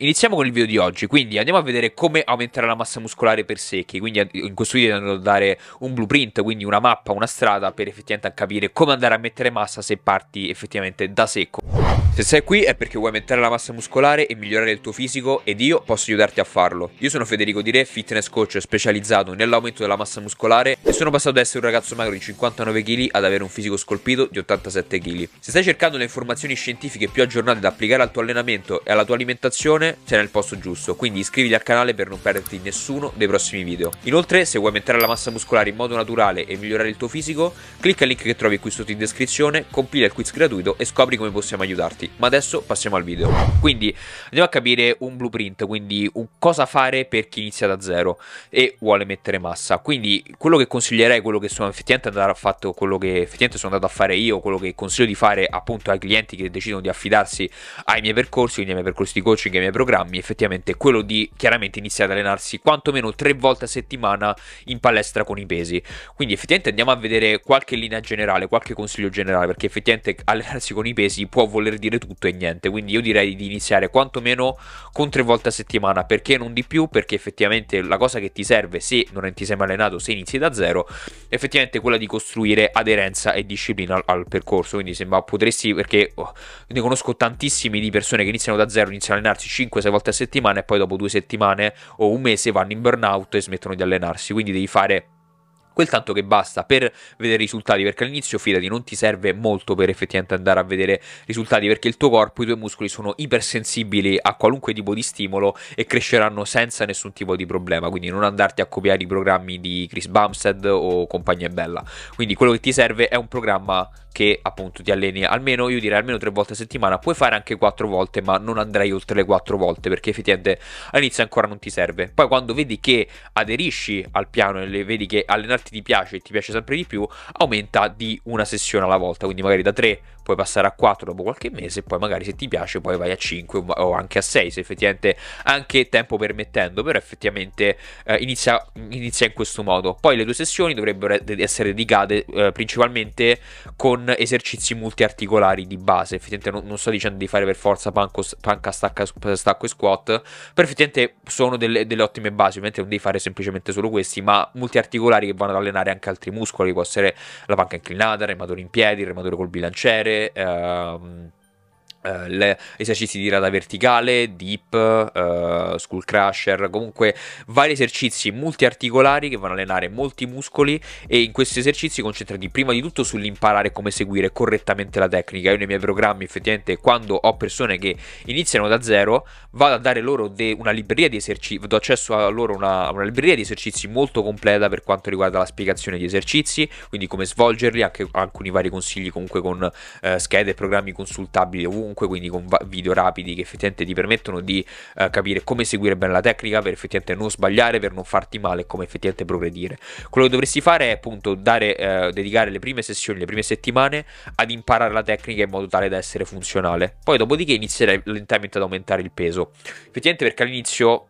Iniziamo con il video di oggi, quindi andiamo a vedere come aumentare la massa muscolare per secchi, quindi in questo video andrò a dare un blueprint, quindi una mappa, una strada per effettivamente capire come andare a mettere massa se parti effettivamente da secco. Se sei qui è perché vuoi aumentare la massa muscolare e migliorare il tuo fisico ed io posso aiutarti a farlo. Io sono Federico Di Re, fitness coach specializzato nell'aumento della massa muscolare e sono passato da essere un ragazzo magro di 59 kg ad avere un fisico scolpito di 87 kg. Se stai cercando le informazioni scientifiche più aggiornate da applicare al tuo allenamento e alla tua alimentazione, sei nel posto giusto, quindi iscriviti al canale per non perderti nessuno dei prossimi video. Inoltre, se vuoi aumentare la massa muscolare in modo naturale e migliorare il tuo fisico, clicca il link che trovi qui sotto in descrizione, compila il quiz gratuito e scopri come possiamo aiutarti ma adesso passiamo al video. Quindi andiamo a capire un blueprint, quindi un cosa fare per chi inizia da zero e vuole mettere massa. Quindi quello che consiglierei, quello che sono effettivamente andato a fatto, quello che effettivamente sono andato a fare io, quello che consiglio di fare appunto ai clienti che decidono di affidarsi ai miei percorsi, quindi ai miei percorsi di coaching, ai miei programmi, effettivamente quello di chiaramente iniziare ad allenarsi quantomeno tre volte a settimana in palestra con i pesi. Quindi effettivamente andiamo a vedere qualche linea generale, qualche consiglio generale, perché effettivamente allenarsi con i pesi può voler dire tutto e niente. Quindi io direi di iniziare quantomeno con tre volte a settimana. Perché non di più? Perché effettivamente la cosa che ti serve se non ti sei mai allenato, se inizi da zero, effettivamente è quella di costruire aderenza e disciplina al, al percorso. Quindi sembra potresti, perché oh, ne conosco tantissimi di persone che iniziano da zero, iniziano a allenarsi 5-6 volte a settimana e poi dopo due settimane o un mese vanno in burnout e smettono di allenarsi. Quindi devi fare quel tanto che basta per vedere risultati, perché all'inizio fidati non ti serve molto per effettivamente andare a vedere risultati, perché il tuo corpo, i tuoi muscoli sono ipersensibili a qualunque tipo di stimolo e cresceranno senza nessun tipo di problema, quindi non andarti a copiare i programmi di Chris Bumstead o compagnia bella, quindi quello che ti serve è un programma che appunto ti alleni almeno, io direi almeno tre volte a settimana, puoi fare anche quattro volte, ma non andrei oltre le quattro volte perché effettivamente all'inizio ancora non ti serve. Poi quando vedi che aderisci al piano e vedi che allenarti ti piace e ti piace sempre di più, aumenta di una sessione alla volta, quindi magari da tre puoi passare a 4 dopo qualche mese, poi magari se ti piace poi vai a 5 o anche a 6 se effettivamente anche tempo permettendo, però effettivamente eh, inizia, inizia, in questo modo. Poi le due sessioni dovrebbero essere dedicate eh, principalmente con esercizi multiarticolari di base, effettivamente non, non sto dicendo di fare per forza panco, panca, stacca, stacco e squat, però effettivamente sono delle, delle ottime basi, ovviamente non devi fare semplicemente solo questi, ma multiarticolari che vanno ad allenare anche altri muscoli, può essere la panca inclinata, il rematore in piedi, il rematore col bilanciere, um, Uh, esercizi di rada verticale, deep, uh, skull crusher, comunque vari esercizi multiarticolari che vanno a allenare molti muscoli e in questi esercizi concentrati prima di tutto sull'imparare come seguire correttamente la tecnica. Io nei miei programmi effettivamente quando ho persone che iniziano da zero vado a dare loro de- una libreria di esercizi, do accesso a loro una, una, libreria di esercizi molto completa per quanto riguarda la spiegazione di esercizi, quindi come svolgerli, anche alcuni vari consigli comunque con uh, schede e programmi consultabili ovunque comunque, quindi con video rapidi che effettivamente ti permettono di uh, capire come seguire bene la tecnica per effettivamente non sbagliare, per non farti male e come effettivamente progredire. Quello che dovresti fare è appunto dare, uh, dedicare le prime sessioni, le prime settimane ad imparare la tecnica in modo tale da essere funzionale. Poi dopodiché inizierai lentamente ad aumentare il peso. Effettivamente perché all'inizio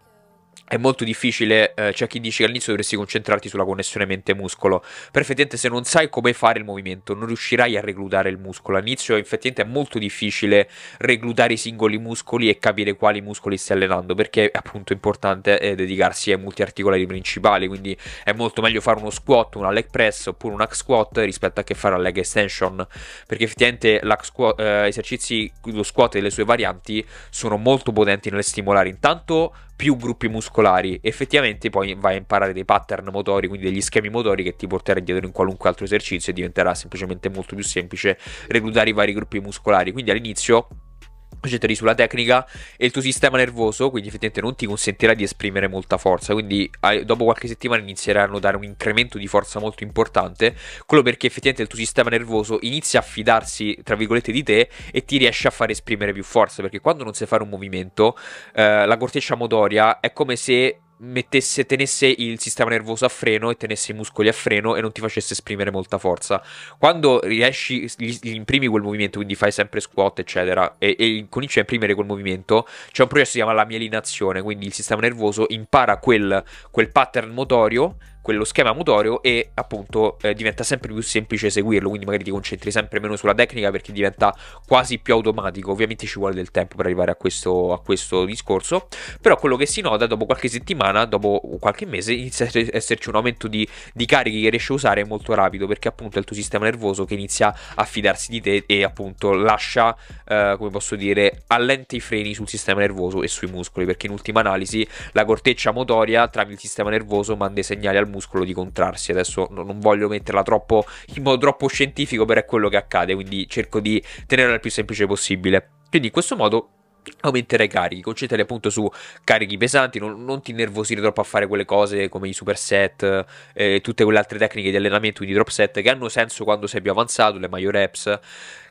è molto difficile, eh, c'è chi dice che all'inizio dovresti concentrarti sulla connessione mente-muscolo, però effettivamente se non sai come fare il movimento non riuscirai a reclutare il muscolo, all'inizio effettivamente è molto difficile reclutare i singoli muscoli e capire quali muscoli stai allenando, perché è appunto importante eh, dedicarsi ai multiarticolari principali, quindi è molto meglio fare uno squat, una leg press oppure un hack squat rispetto a che fare la leg extension, perché effettivamente squat, eh, esercizi, lo squat e le sue varianti sono molto potenti nelle stimolare intanto più gruppi muscolari. Effettivamente poi vai a imparare dei pattern motori, quindi degli schemi motori che ti porterai dietro in qualunque altro esercizio e diventerà semplicemente molto più semplice reclutare i vari gruppi muscolari. Quindi all'inizio concentrati sulla tecnica e il tuo sistema nervoso, quindi effettivamente non ti consentirà di esprimere molta forza, quindi dopo qualche settimana inizierai a notare un incremento di forza molto importante, quello perché effettivamente il tuo sistema nervoso inizia a fidarsi, tra virgolette, di te e ti riesce a far esprimere più forza, perché quando non sai fare un movimento, eh, la corteccia motoria è come se mettesse, tenesse il sistema nervoso a freno e tenesse i muscoli a freno e non ti facesse esprimere molta forza. Quando riesci, gli, gli imprimi quel movimento, quindi fai sempre squat, eccetera, e, e cominci a imprimere quel movimento, c'è un processo che si chiama la mielinazione, quindi il sistema nervoso impara quel, quel pattern motorio quello schema motorio e appunto eh, diventa sempre più semplice seguirlo, quindi magari ti concentri sempre meno sulla tecnica perché diventa quasi più automatico, ovviamente ci vuole del tempo per arrivare a questo, a questo discorso, però quello che si nota dopo qualche settimana, dopo qualche mese, inizia a esserci un aumento di, di carichi che riesci a usare molto rapido perché appunto è il tuo sistema nervoso che inizia a fidarsi di te e appunto lascia, eh, come posso dire, allenta i freni sul sistema nervoso e sui muscoli perché in ultima analisi la corteccia motoria tramite il sistema nervoso manda i segnali al muscolo di contrarsi. Adesso non voglio metterla troppo in modo troppo scientifico, però è quello che accade, quindi cerco di tenerla il più semplice possibile. Quindi in questo modo aumenterai i carichi, concentrati appunto su carichi pesanti, non, non, ti innervosire troppo a fare quelle cose come i superset e eh, tutte quelle altre tecniche di allenamento, quindi drop set, che hanno senso quando sei più avanzato, le major reps,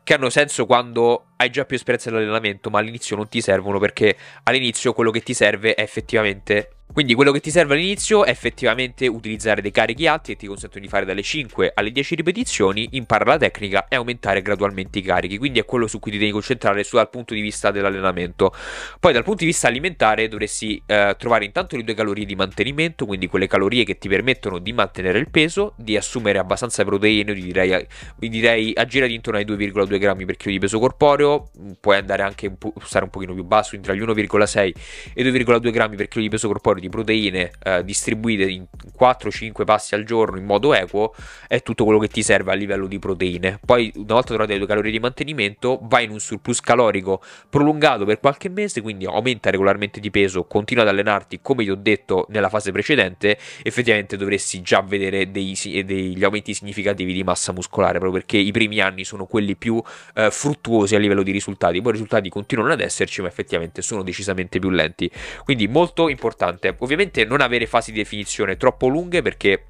che hanno senso quando hai già più esperienza nell'allenamento, ma all'inizio non ti servono perché all'inizio quello che ti serve è effettivamente quindi quello che ti serve all'inizio è effettivamente utilizzare dei carichi alti che ti consentono di fare dalle 5 alle 10 ripetizioni, imparare la tecnica e aumentare gradualmente i carichi. Quindi è quello su cui ti devi concentrare su, dal punto di vista dell'allenamento. Poi dal punto di vista alimentare dovresti eh, trovare intanto le tue calorie di mantenimento, quindi quelle calorie che ti permettono di mantenere il peso, di assumere abbastanza proteine, direi, direi aggirati intorno ai 2,2 grammi per chilo di peso corporeo, puoi andare anche un stare un pochino più basso, tra gli 1,6 e 2,2 grammi per chilo di peso corporeo di proteine eh, distribuite in 4-5 passi al giorno in modo equo è tutto quello che ti serve a livello di proteine. Poi una volta trovate le tue calorie di mantenimento vai in un surplus calorico prolungato per qualche mese, quindi aumenta regolarmente di peso, continua ad allenarti come ti ho detto nella fase precedente, effettivamente dovresti già vedere dei, degli aumenti significativi di massa muscolare, proprio perché i primi anni sono quelli più eh, fruttuosi a livello di risultati, poi i risultati continuano ad esserci, ma effettivamente sono decisamente più lenti. Quindi molto importante Ovviamente non avere fasi di definizione troppo lunghe perché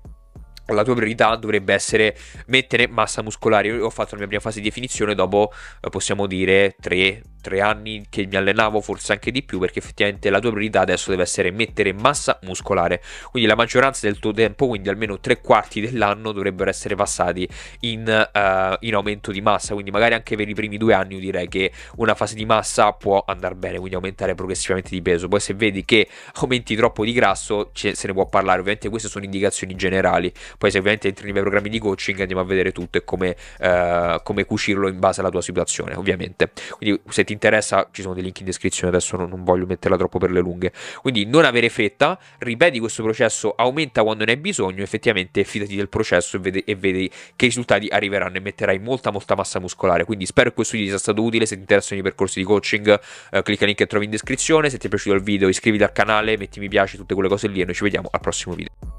la tua priorità dovrebbe essere mettere massa muscolare. Io ho fatto la mia prima fase di definizione dopo, eh, possiamo dire, 3, tre anni che mi allenavo, forse anche di più, perché effettivamente la tua priorità adesso deve essere mettere massa muscolare. Quindi la maggioranza del tuo tempo, quindi almeno tre quarti dell'anno, dovrebbero essere passati in, uh, in aumento di massa. Quindi magari anche per i primi due anni io direi che una fase di massa può andare bene, quindi aumentare progressivamente di peso. Poi se vedi che aumenti troppo di grasso, se ne può parlare. Ovviamente queste sono indicazioni generali. Poi se ovviamente entri nei miei programmi di coaching andiamo a vedere tutto e come, uh, come cucirlo in base alla tua situazione, ovviamente. Quindi se ti interessa ci sono dei link in descrizione, adesso non, non, voglio metterla troppo per le lunghe. Quindi non avere fretta, ripeti questo processo, aumenta quando ne hai bisogno, effettivamente fidati del processo e vedi, e vedi che i risultati arriveranno e metterai molta molta massa muscolare. Quindi spero che questo video sia stato utile, se ti interessano i percorsi di coaching eh, clicca il link che trovi in descrizione, se ti è piaciuto il video iscriviti al canale, metti mi piace, tutte quelle cose lì e noi ci vediamo al prossimo video.